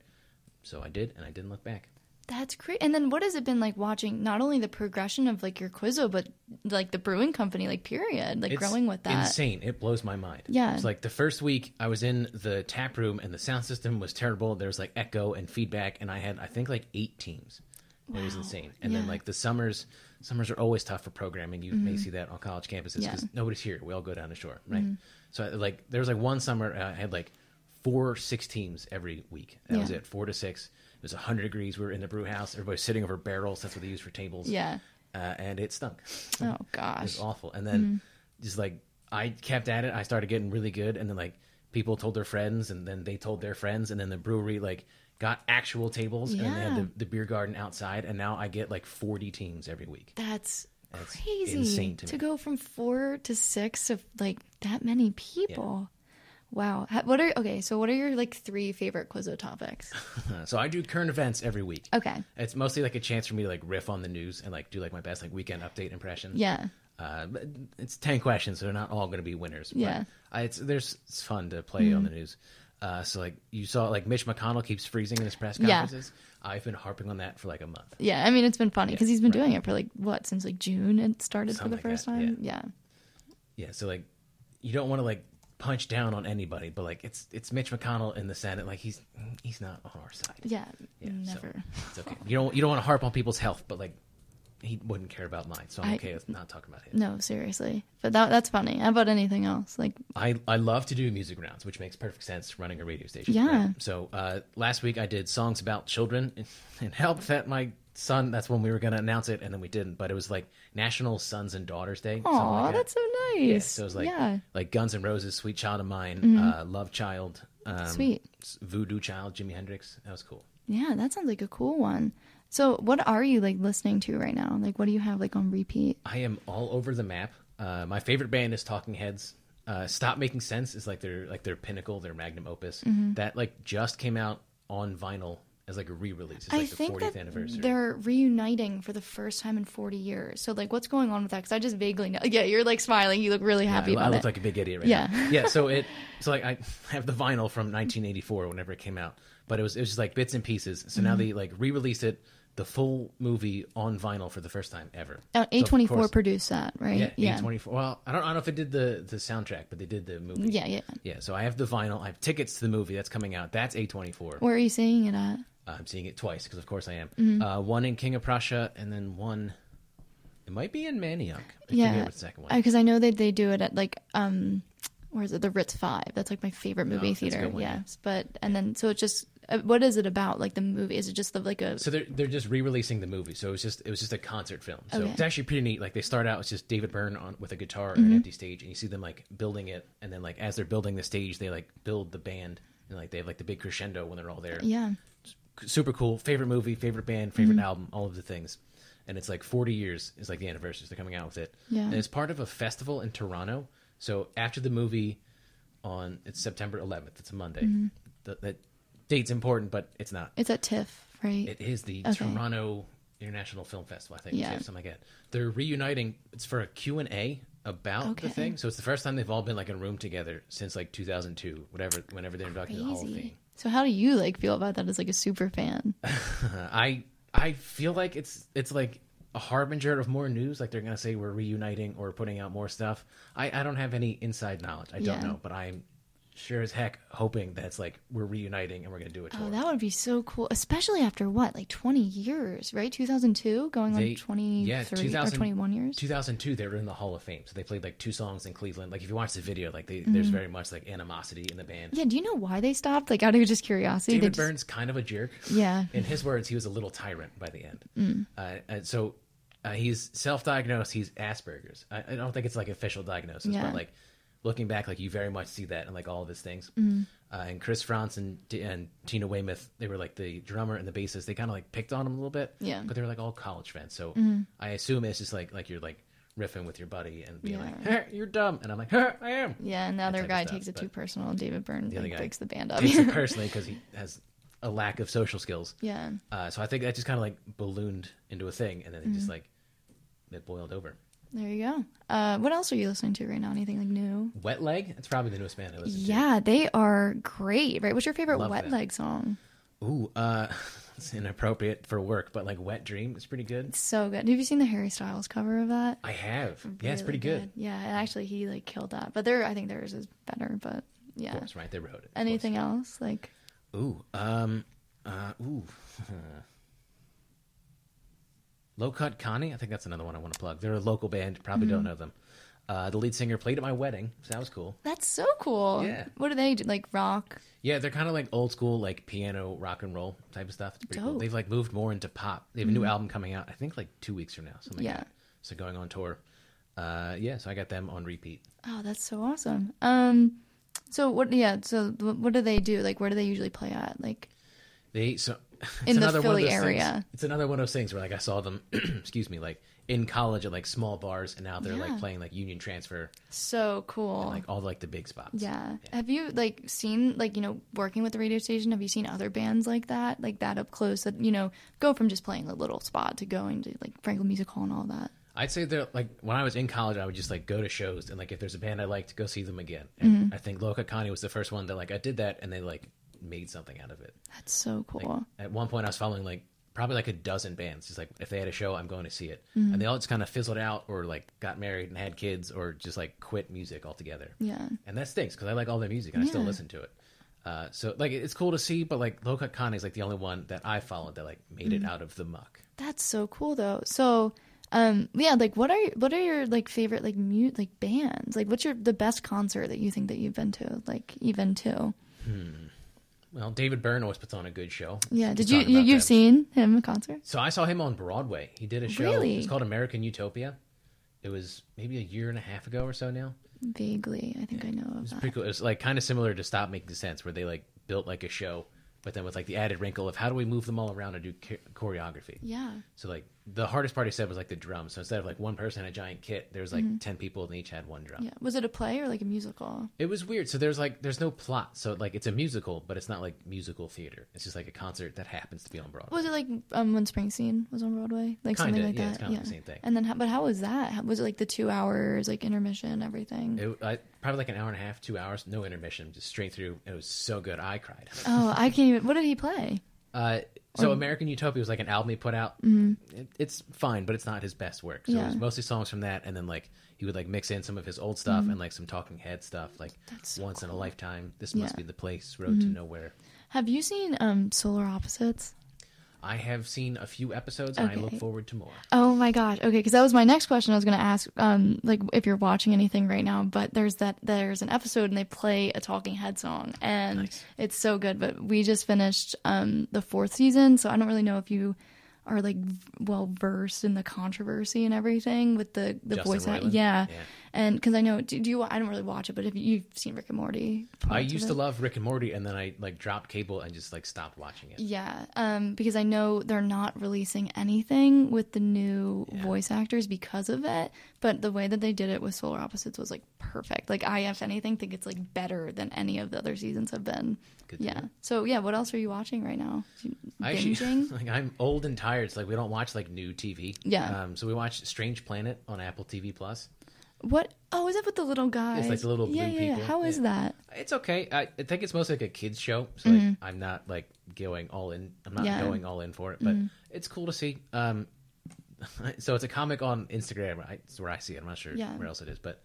So I did, and I didn't look back. That's great. And then what has it been like watching not only the progression of like your Quizzo, but like the brewing company, like period, like It's growing with that. insane. It blows my mind. Yeah. it's like the first week I was in the tap room and the sound system was terrible. There was like echo and feedback, and I had I think like eight teams. It was insane. And then Yeah. Mm-hmm. like the summers, summers are always tough for programming. You may see that on college campuses Yeah. Mm-hmm. because nobody's here. We all go down the shore, right? So like there was like one summer uh, I had like four six teams every week. That was it, four to six. It was hundred degrees. We were in the brew house. Everybody's sitting over barrels. That's what they use for tables. Yeah. uh, and it stunk. Oh gosh, It was awful. And then just like I kept at it, I started getting really good, and then like people told their friends, and then they told their friends, and then the brewery like got actual tables, yeah. and they had the, the beer garden outside, and now I get like forty teams every week. That's That's crazy insane to me. go from four to six of like that many people. Wow. What are okay? So what are your like three favorite Quizzo topics? So I do current events every week. Okay. It's mostly like a chance for me to like riff on the news and like do like my best like weekend update impression. Yeah. Uh, it's ten questions, so they're not all going to be winners. But Yeah. I, it's there's it's fun to play on the news. Uh, so like you saw, like Mitch McConnell keeps freezing in his press conferences. Yeah. I've been harping on that for like a month. Yeah. I mean, it's been funny because Yeah, he's been right. doing it for like what since like June it started Something for the first time. Yeah. Yeah, so like you don't want to like punch down on anybody, but like it's it's Mitch McConnell in the Senate. Like he's he's not on our side. Yeah, Yeah, so never. it's okay. You don't you don't want to harp on people's health, but like he wouldn't care about mine, so I'm I- okay with not talking about him. No, seriously. But that that's funny. How about anything else? Like, I, I love to do music rounds, which makes perfect sense running a radio station. Yeah. So uh, last week I did songs about children and, and helped that my son. That's when we were going to announce it, and then we didn't. But it was like National Sons and Daughters Day. oh, like that. that's so nice. Yeah, so it was like yeah, Mm-hmm. like Guns and Roses, Sweet Child of Mine, uh, Love Child, um, Sweet. Voodoo Child, Jimi Hendrix. That was cool. yeah, that sounds like a cool one. So, what are you like listening to right now? Like, what do you have like on repeat? I am all over the map. Uh, my favorite band is Talking Heads. Uh, Stop Making Sense is like their like their pinnacle, their magnum opus. Mm-hmm. That like just came out on vinyl as like a re-release. It's I like the think 40th that anniversary. they're reuniting for the first time in 40 years. So, like, what's going on with that? Because I just vaguely know. Yeah, you're like smiling. You look really Yeah, happy I, I about look it. like a big idiot right Yeah. now. Yeah, so it so like I have the vinyl from 1984 whenever it came out, but it was it was just like bits and pieces. So Mm-hmm. now they like re-released it the full movie on vinyl for the first time ever. Uh, A24 course- produced that, right? Yeah, A24. Well, I don't, I don't know if it did the the soundtrack, but they did the movie. Yeah, yeah. Yeah, so I have the vinyl. I have tickets to the movie that's coming out. That's A24. Where are you seeing it at? I'm seeing it twice because, of course, I am. Mm-hmm. Uh, one in King of Prussia, and then one. It might be in Manayunk. I Yeah, forget the second one. because I know that they do it at like um, where is it? The Ritz Five. That's like my favorite movie Oh, theater. one, yeah. yes, but and then so it's just uh, what is it about? Like the movie? Is it just the, like a? So they're they're just re-releasing the movie. So it was just it was just a concert film. So Okay. it's actually pretty neat. Like they start out it's just David Byrne on with a guitar Mm-hmm. and an empty stage, and you see them like building it, and then like as they're building the stage, they like build the band, and like they have like the big crescendo when they're all there. yeah. Super cool. Favorite movie, favorite band, favorite Mm-hmm. album, all of the things. And it's like 40 years is like the anniversary. So they're coming out with it. Yeah. And it's part of a festival in Toronto. So after the movie on it's September 11th. It's a Monday. Mm-hmm. The, that date's important, but it's not. It's at TIFF, right? It is the Okay. Toronto International Film Festival, I think. Yeah. Yeah. Something like that. They're reuniting. It's for a Q&A about Okay. the thing. So it's the first time they've all been like in a room together since like 2002, whatever, whenever they're inducted to the Hall of Fame. So how do you like feel about that as like a super fan? I I feel like it's it's like a harbinger of more news. Like they're gonna say we're reuniting or putting out more stuff. I I don't have any inside knowledge. I don't know, but I'm sure as heck hoping that it's like we're reuniting and we're gonna do a tour. Oh, that would be so cool, especially after what, like 20 years, right? 2002, going They- on 23 yeah, or 21 years. 2002, they were in the Hall of Fame, so they played like two songs in Cleveland. Like if you watch the video, like they, there's Mm-hmm. very much like animosity in the band. Yeah, do you know why they stopped? Like out of just curiosity, David just, Byrne's kind of a jerk. Yeah. In his words, he was a little tyrant by the end. Mm. Uh, and so uh, he's self-diagnosed. He's Asperger's. I, I don't think it's like official diagnosis, Yeah. but like looking back, like you very much see that in like all of his things. Mm. Uh, and Chris Frantz and, and Tina Weymouth, they were like the drummer and the bassist. They kind of like picked on him a little bit. Yeah. Mm-hmm. But they were like all college fans, So I assume it's just like like you're like riffing with your buddy and being Yeah. like, "Huh, "You're dumb," and I'm like, huh, "I am." Yeah, and the other guy takes it but too personal. David Byrne The like, breaks the band up. Takes it personally because he has a lack of social skills. yeah. Uh, so I think that just kind of like ballooned into a thing, and then it just like it boiled over. There you go. Uh, what else are you listening to right now? Anything like new? Wet Leg, that's probably the newest band I listen Yeah, they are great. Right? What's your favorite Love Wet them. Leg song? to. Ooh, uh, it's inappropriate for work, but like Wet Dream is pretty good. So good. Have you seen the Harry Styles cover of that? I have. yeah, it's pretty good. Yeah, and actually, he like killed that. But there, I think theirs is better. But yeah. Course, right? They wrote it. Anything else? Like. Ooh, um, uh, ooh. Low Cut Connie, I think that's another one I want to plug. They're a local band, probably Mm-hmm. don't know them. Uh, the lead singer played at my wedding, so that was cool. that's so cool. Yeah. What do they do? Like rock? Yeah, they're kind of like old school, like piano, rock and roll type of stuff. It's pretty. Dope. Mm-hmm. They've like moved more into pop. They have a new album coming out, I think, like two weeks from now. Something Yeah. like that. So going on tour. Uh, yeah, so I got them on repeat. Oh, that's so awesome. Um, so what? Yeah. So what do they do? Like, where do they usually play at? Like, They so In the another one of Philly those things- area. it's another one of those things where like I saw them, excuse me, like in college at like small bars, and now they're Yeah. like playing like Union Transfer, so cool. and, like all like the big spots. Yeah. Have you like seen like you know working with the radio station? Have you seen other bands like that, like that up close? That you know go from just playing a little spot to going to like Franklin Music Hall and all that. I'd say they're like when I was in college, I would just like go to shows and like if there's a band I liked, go see them again. And Mm-hmm. I think Low Cut Connie was the first one that like I did that, and they like made something out of it. That's so cool. At one point, I was following like probably like a dozen bands. Just like if they had a show, I'm going to see it, Mm-hmm. and they all just kind of fizzled out, or like got married and had kids, or just like quit music altogether. Yeah. and that stinks because I like all their music and I still listen to it. Uh, so like it's cool to see, but like Low Cut Connie is like the only one that I followed that like made Mm-hmm. it out of the muck. That's so cool though. So, um, yeah, like what are what are your like favorite like mute like bands? Like, what's your the best concert that you think that you've been to? Like, even to? Well, David Byrne always puts on a good show. Yeah. Did you, you you've that. seen him in concert? So I saw him on Broadway. He did a show. Really? It's called American Utopia. It was maybe a year and a half ago or so now. Vaguely, I think I know of It's that. pretty cool. It was like kind of similar to Stop Making Sense, where they like built like a show, but then with like the added wrinkle of how do we move them all around and do cho- choreography. Yeah. So like the hardest part he said was like the drums. So instead of like one person a giant kit, there was like ten people and each had one drum. Mm-hmm. Yeah. Was it a play or like a musical? It was weird. So there's like there's no plot. So like it's a musical, but it's not like musical theater. It's just like a concert that happens to be on Broadway. Was it like um when Springsteen was on Broadway, like Kinda, something like yeah, that? it's kinda like the same thing. And then, how, but how was that? How, was it like the two hours, like intermission, everything? It, I, probably like an hour and a half, two hours, no intermission, just straight through. It was so good. I cried. oh, I can't even. What did he play? Uh, so American Utopia was like an album he put out. It, it's fine, but it's not his best work. So it was Mm-hmm. Mostly songs from that, and then like he would like mix in some of his old stuff and like some Talking Head stuff, like Mm-hmm. So Once in a. Lifetime, This Must Be the Place, Road to Nowhere. Have you seen um Solar Opposites? I have seen a few episodes, and I look forward to more. Oh my gosh. Okay, because that was my next question. I was going to ask, um, like if you're watching anything right now. But there's that there's an episode and they play a Talking Head song, and Nice. it's so good. But we just finished um the fourth season, so I don't really know if you are like well versed in the controversy and everything with the the Justin voice act. Yeah. Yeah. And because I know, do, do you? I don't really watch it, but if you've seen Rick and Morty, I used to love Rick and Morty, and then I like dropped cable and just like stopped watching it. Yeah, um, because I know they're not releasing anything with the new Yeah. voice actors because of it. But the way that they did it with Solar Opposites was like perfect. Like I, if anything, think it's like better than any of the other seasons have been. Good yeah. So yeah, what else are you watching right now? I actually, like I'm old and tired, so like we don't watch like new TV. Yeah. Um, so we watch Strange Planet on Apple TV Plus. What? Oh, is it with the little guy? It's like the little yeah, blue yeah, people. Yeah. How is Yeah. that? It's okay. I, I think it's mostly like a kids show, so like, I'm not like going all in. I'm not Mm-hmm. Yeah. Mm-hmm. going all in for it, but it's cool to see. Um, so it's a comic on Instagram. I, it's where I see it. I'm not sure Yeah. where else it is, but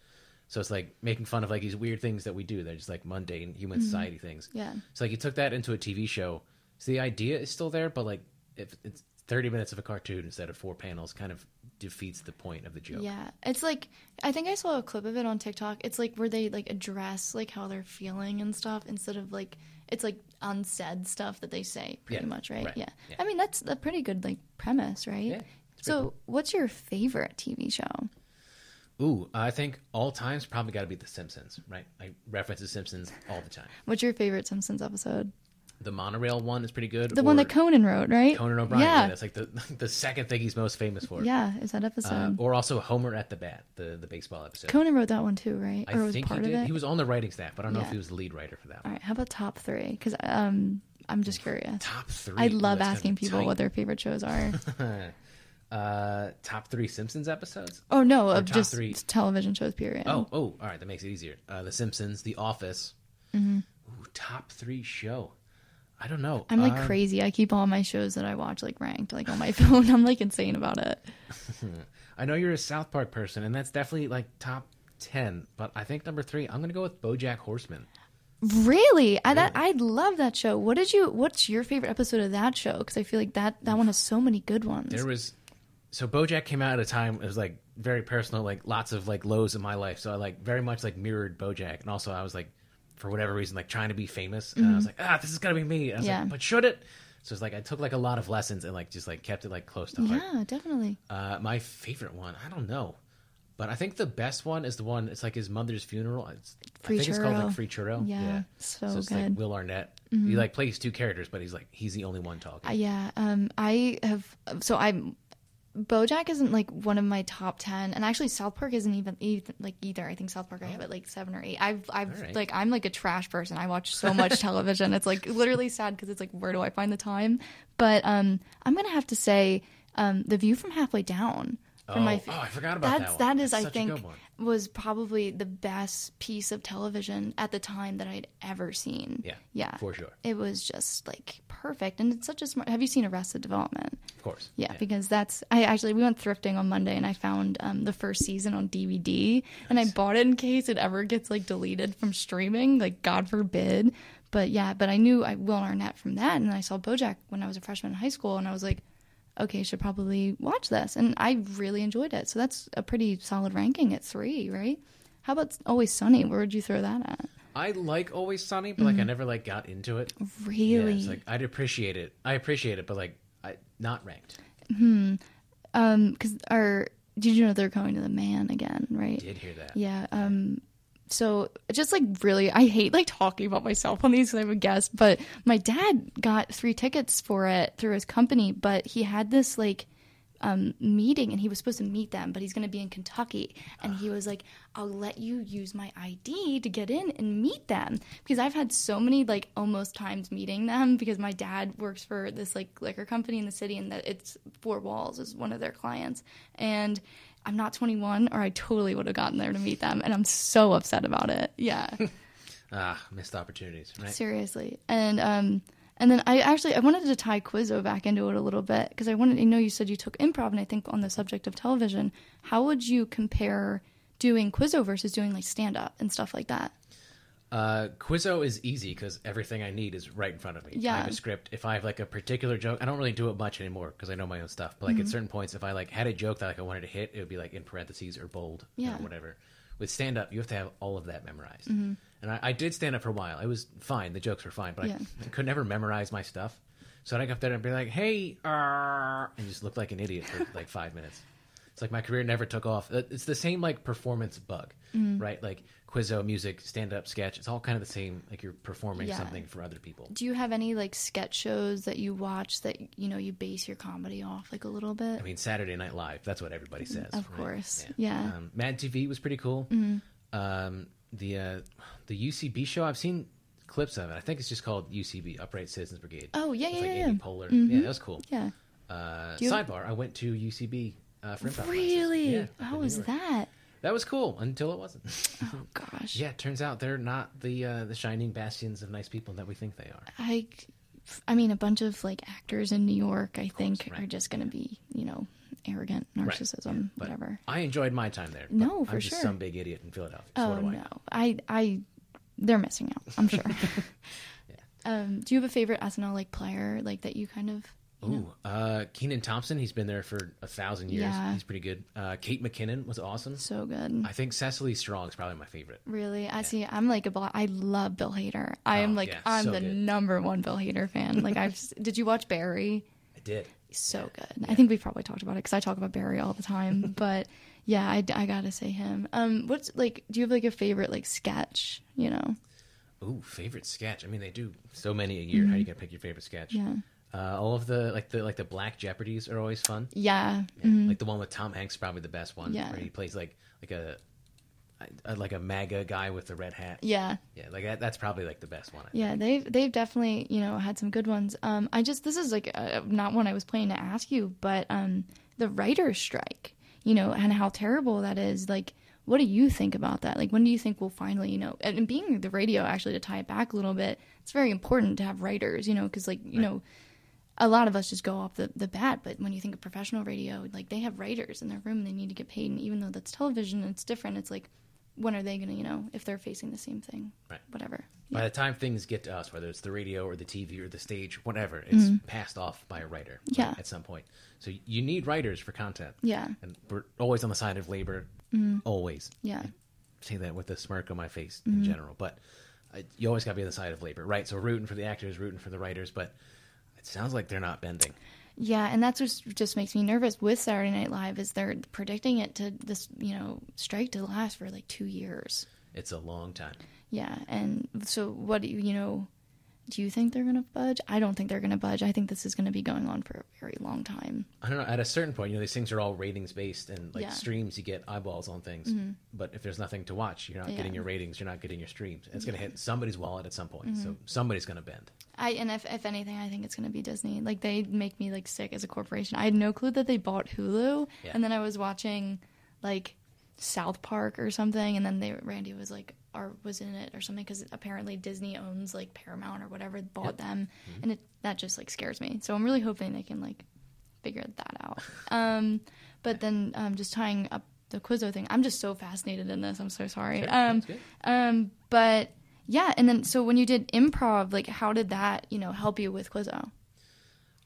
so it's like making fun of like these weird things that we do. They're just like mundane human society things. Mm-hmm. Yeah. So like you took that into a TV show. So the idea is still there, but like if it's 30 minutes of a cartoon instead of four panels, kind of defeats the point of the joke. Yeah, it's like I think I saw a clip of it on TikTok. It's like where they like address like how they're feeling and stuff instead of like it's like unsaid stuff that they say pretty Yeah, much, right? right, Yeah. yeah. I mean that's a pretty good like premise, right? Yeah, So, what's your favorite TV show? Ooh, I think all times probably got to be The Simpsons, right? I reference The Simpsons all the time. What's your favorite Simpsons episode? The monorail one is pretty good. The one that Conan wrote, right? Conan O'Brien. Yeah. Yeah. that's like the the second thing he's most famous for. Yeah, is that episode? Uh, or also Homer at the Bat, the the baseball episode. Conan wrote that one too, right? I or was think part he of it? He was on the writing staff, but I don't know if he was the lead writer for that. All One. right, how about top three? Because um, I'm just curious. Top three. I love gonna asking people tight. what their favorite shows are. uh, top three Simpsons episodes. oh no, of just three- television shows. Period. Oh, oh, all right, that makes it easier. Uh, the Simpsons, The Office. Mm-hmm. Ooh, top three show. I don't know. I'm like Um, crazy. I keep all my shows that I watch like ranked like on my phone. I'm like insane about it. I know you're a South Park person, and that's definitely like top ten. But I think number three, I'm gonna go with BoJack Horseman. Really, I that I love that show. What did you? What's your favorite episode of that show? Because I feel like that that one has so many good ones. There was so BoJack came out at a time it was like very personal, like lots of like lows in my life. So I like very much like mirrored BoJack, and also I was like for whatever reason like trying to be famous, and I was like, ah, this is gonna be me. I was Mm-hmm. Yeah. like, but should it? So it's like I took like a lot of lessons and like just like kept it like close to heart. yeah, definitely. Uh, my favorite one, I don't know, but I think the best one is the one. It's like his mother's funeral. It's, Free I think it's called Churro. like Free Churro. Yeah, so it's good. Mm-hmm. like Will Arnett. He like plays two characters, but he's like he's the only one talking. Uh, yeah, um, I have. So I'm. BoJack isn't like one of my top ten, and actually South Park isn't even, even like either. I think South Park I have it like seven or eight. I've I've right. like I'm like a trash person. I watch so much television. It's like literally sad because it's like where do I find the time? But um, I'm gonna have to say um, The View from Halfway Down. Oh, my oh, I forgot about that's that. One. that is That's I think. Was probably the best piece of television at the time that I'd ever seen. Yeah, Yeah. for sure. It was just like perfect and it's such a smart Have you seen Arrested Development? Of course. Yeah, because that's I actually we went thrifting on Monday and I found um, the first season on DVD and I bought it in case it ever gets like deleted from streaming, like God forbid. But yeah, but I knew I Will Arnett from that, and I saw BoJack when I was a freshman in high school, and I was like, okay, should probably watch this, and I really enjoyed it. So that's a pretty solid ranking at three, right? How about Always Sunny? Where would you throw that at? I like Always Sunny, but like I never like got into it. Yeah, Mm-hmm. Really? it's like I'd appreciate it. I appreciate it, but like I not ranked. Hmm. Um, because our did you know they're going to the man again, right? Did hear that. Yeah. Um. So just like really, I hate like talking about myself on these I'm a guest. But my dad got three tickets for it through his company, but he had this like um meeting and he was supposed to meet them, but he's going to be in Kentucky, and he was like, "I'll let you use my ID to get in and meet them," because I've had so many like almost times meeting them because my dad works for this like liquor company in the city, and that it's Four Walls is one of their clients, and. I'm not 21, or I totally would have gotten there to meet them, and I'm so upset about it. Yeah, Ah, missed opportunities, right? seriously. And um, and then I actually I wanted to tie Quizzo back into it a little bit because I wanted. I know you said you took improv, and I think on the subject of television, how would you compare doing Quizzo versus doing like stand up and stuff like that? Uh, Quizzo is easy because everything I need is right in front of me. Yeah. I have a script. If I have like a particular joke, I don't really do it much anymore because I know my own stuff. But like Mm-hmm. at certain points, if I like had a joke that like I wanted to hit, it would be like in parentheses or bold Yeah. Mm-hmm. or whatever. With stand up, you have to have all of that memorized. And I, I did stand up for a while. It was fine. The jokes were fine, but Yeah. I, I could never memorize my stuff. So I'd go up there and be like, "Hey," uh, and just look like an idiot for like five minutes. It's like my career never took off. Uh, It's the same like performance bug, Mm-hmm. right? Like Quizzo, music, stand up, sketch. It's all kind of the same. Like you're performing Yeah. something for other people. Do you have any like sketch shows that you watch that you know you base your comedy off like a little bit? I mean, Saturday Night Live. That's what everybody says. Of right? course, yeah. Mm-hmm. Um, Mad TV was pretty cool. Um, the uh, the UCB show. I've seen clips of it. I think it's just called UCB, Upright Citizens Brigade. Oh, yeah, it's yeah, like yeah, yeah. Poehler. Mhm. Yeah, that was cool. yeah. Uh, sidebar: I went to UCB uh, for improv classes. Really? Yeah, How was that? That was cool until it wasn't. Oh gosh. yeah, it turns out they're not the uh, the shining bastions of nice people that we think they are. I, I mean, a bunch of like actors in New York, I think, right. are just going to be, you know, arrogant narcissism, But whatever. I enjoyed my time there. No, for I'm just sure. some big idiot in Philadelphia. So Oh I? no, I, I, they're missing out. I'm sure. Um, do you have a favorite SNL like player, like that you kind of? Ooh, uh, Kenan Thompson. He's been there for a thousand years. Yeah. He's pretty good. Uh, Kate McKinnon was awesome. So good. I think Cecily Strong is probably my favorite. Really, I see. I'm like a. Bill- I love Bill Hader. I am Oh, like yeah, I'm so the good. number one Bill Hader fan. Like I've. did you watch Barry? I did. so good. I think we've probably talked about it because I talk about Barry all the time. but yeah, I, I gotta say him. Um, what's like? Do you have like a favorite like sketch? You know? Ooh, favorite sketch. I mean, they do so many a year. How you gonna pick your favorite sketch? Mm-hmm. Yeah. Uh, all of the like the like the Black Jeopardies are always fun. Yeah. Yeah. mhm. Like the one with Tom Hanks, is probably the best one. Yeah. Where he plays like like a, a like a MAGA guy with the red hat. Yeah. Yeah, like that, that's probably like the best one. I Yeah, think. they've they've definitely you know had some good ones. Um, I just this is like uh, not one I was planning to ask you, but um, the writers' strike, you know, and how terrible that is. Like, what do you think about that? Like, when do you think we'll finally, you know, and, and being the radio actually to tie it back a little bit, it's very important to have writers, you know, because like you know, a lot of us just go off the the bat, but when you think of professional radio, like they have writers in their room, and they need to get paid, and even though that's television, it's different. It's like, when are they gonna, you know, if they're facing the same thing, Right. whatever. By the time things get to us, whether it's the radio or the TV or the stage, whatever, it's passed off by a writer. right, Mm-hmm. Yeah. at some point. So you need writers for content. Yeah. And we're always on the side of labor. Always. Yeah. I say that with a smirk on my face Mm-hmm. in general, but you always got to be on the side of labor, right? So rooting for the actors, rooting for the writers, but it sounds like they're not bending. Yeah, and that's what just makes me nervous with Saturday Night Live is they're predicting it to this, you know, strike to last for like two years. It's a long time. Yeah, and so what do you, you know, Do you think they're gonna budge? I don't think they're gonna budge. I think this is gonna be going on for a very long time. I don't know. At a certain point, you know, these things are all ratings based, and like Yeah. Mm-hmm. streams, you get eyeballs on things. But if there's nothing to watch, you're not Yeah. getting your ratings. You're not getting your streams. It's going to hit somebody's wallet at some point. So somebody's going to bend. I and if if anything, I think it's gonna be Disney. Like they make me like sick as a corporation. I had no clue that they bought Hulu, Yeah. and then I was watching like South Park or something, and then they Randy was like, or was in it or something because apparently Disney owns like Paramount or whatever bought Yep. them, Mm-hmm. and it that just like scares me. So I'm really hoping they can like figure that out. Um, but then um, just tying up the Quizzo thing, I'm just so fascinated in this. I'm so sorry. Sure, Um, um, but yeah, and then so when you did improv, like how did that you know help you with Quizzo?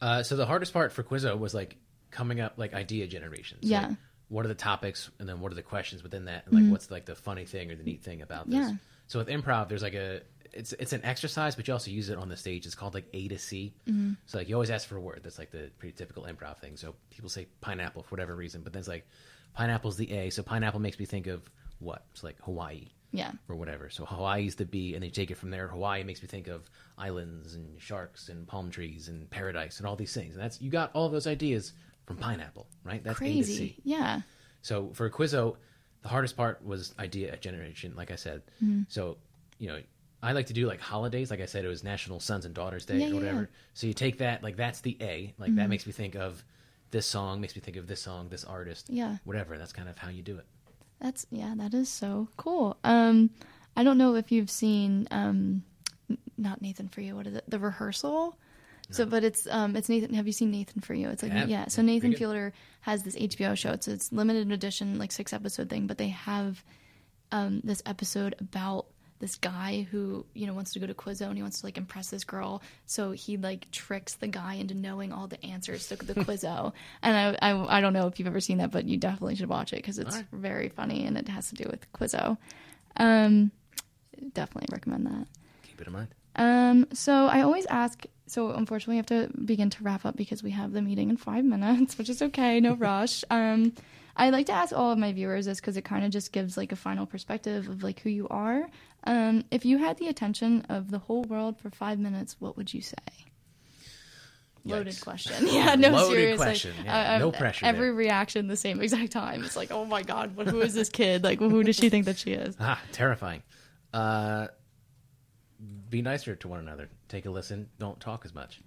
Uh, so the hardest part for Quizzo was like coming up like idea generation. So, Yeah. like, what are the topics, and then what are the questions within that, and like what's like the funny thing or the neat thing about this? Mm-hmm. Yeah. So with improv, there's like a it's it's an exercise, but you also use it on the stage. It's called like A to C. Mm-hmm. So like you always ask for a word. That's like the pretty typical improv thing. So people say pineapple for whatever reason, but then it's like pineapple's the A. So pineapple makes me think of what? It's like Hawaii Yeah, or whatever. So Hawaii's the B, and they take it from there. Hawaii makes me think of islands and sharks and palm trees and paradise and all these things. And that's you got all those ideas from pineapple, right? That's A to crazy. C. Yeah, So for Quizzo, the hardest part was idea generation, like I said. Mm-hmm. So you know. I like to do like holidays. Like I said, it was National Sons and Daughters Day Yeah, or whatever. yeah. So you take that, like that's the A. Like that makes me think of this song, makes me think of this song, this artist, Yeah. whatever. That's kind of how you do it. that's yeah, that is so cool. Um, I don't know if you've seen um, not Nathan for you. What is it? The rehearsal. So, but it's um, it's Nathan. Have you seen Nathan for you? It's like have. yeah. So Nathan. Fielder has this HBO show. It's it's limited edition, like six episode thing. But they have um, this episode about this guy who you know wants to go to Quizzo and he wants to like impress this girl. So he like tricks the guy into knowing all the answers to the Quizzo. and I, I I don't know if you've ever seen that, but you definitely should watch it because it's Alright. very funny and it has to do with Quizzo. Um, definitely recommend that. Keep it in mind. Um, so I always ask. So unfortunately, we have to begin to wrap up because we have the meeting in five minutes, which is okay, no rush. Um, I like to ask all of my viewers this because it kind of just gives like a final perspective of like who you are. Um, if you had the attention of the whole world for five minutes, what would you say? Loaded question. Yeah, no, Loaded seriously. question. Yeah, Uh, no uh, pressure Every there. reaction the same exact time. It's like, oh my god, what, who is this kid? Like, who does she think that she is? Ah, terrifying. Uh, be nicer to one another. Take a listen. Don't talk as much.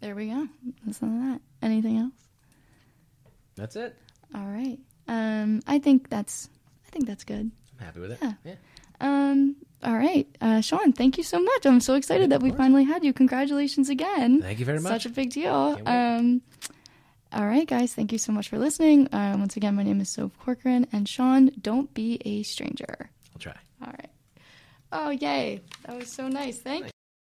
There we go. Listen to that. Anything else? That's it. All right. Um, I think that's I think that's good. I'm happy with it. Yeah. Yeah. Um, all right, uh, Sean, thank you so much. I'm so excited Yeah, that we course. finally had you. Congratulations again. Thank you very much. Such a big deal. Um, all right, guys, thank you so much for listening. Uh, once again, my name is Sof Corcoran, and Sean, don't be a stranger. I'll try. All right. Oh, yay! That was so nice. Thank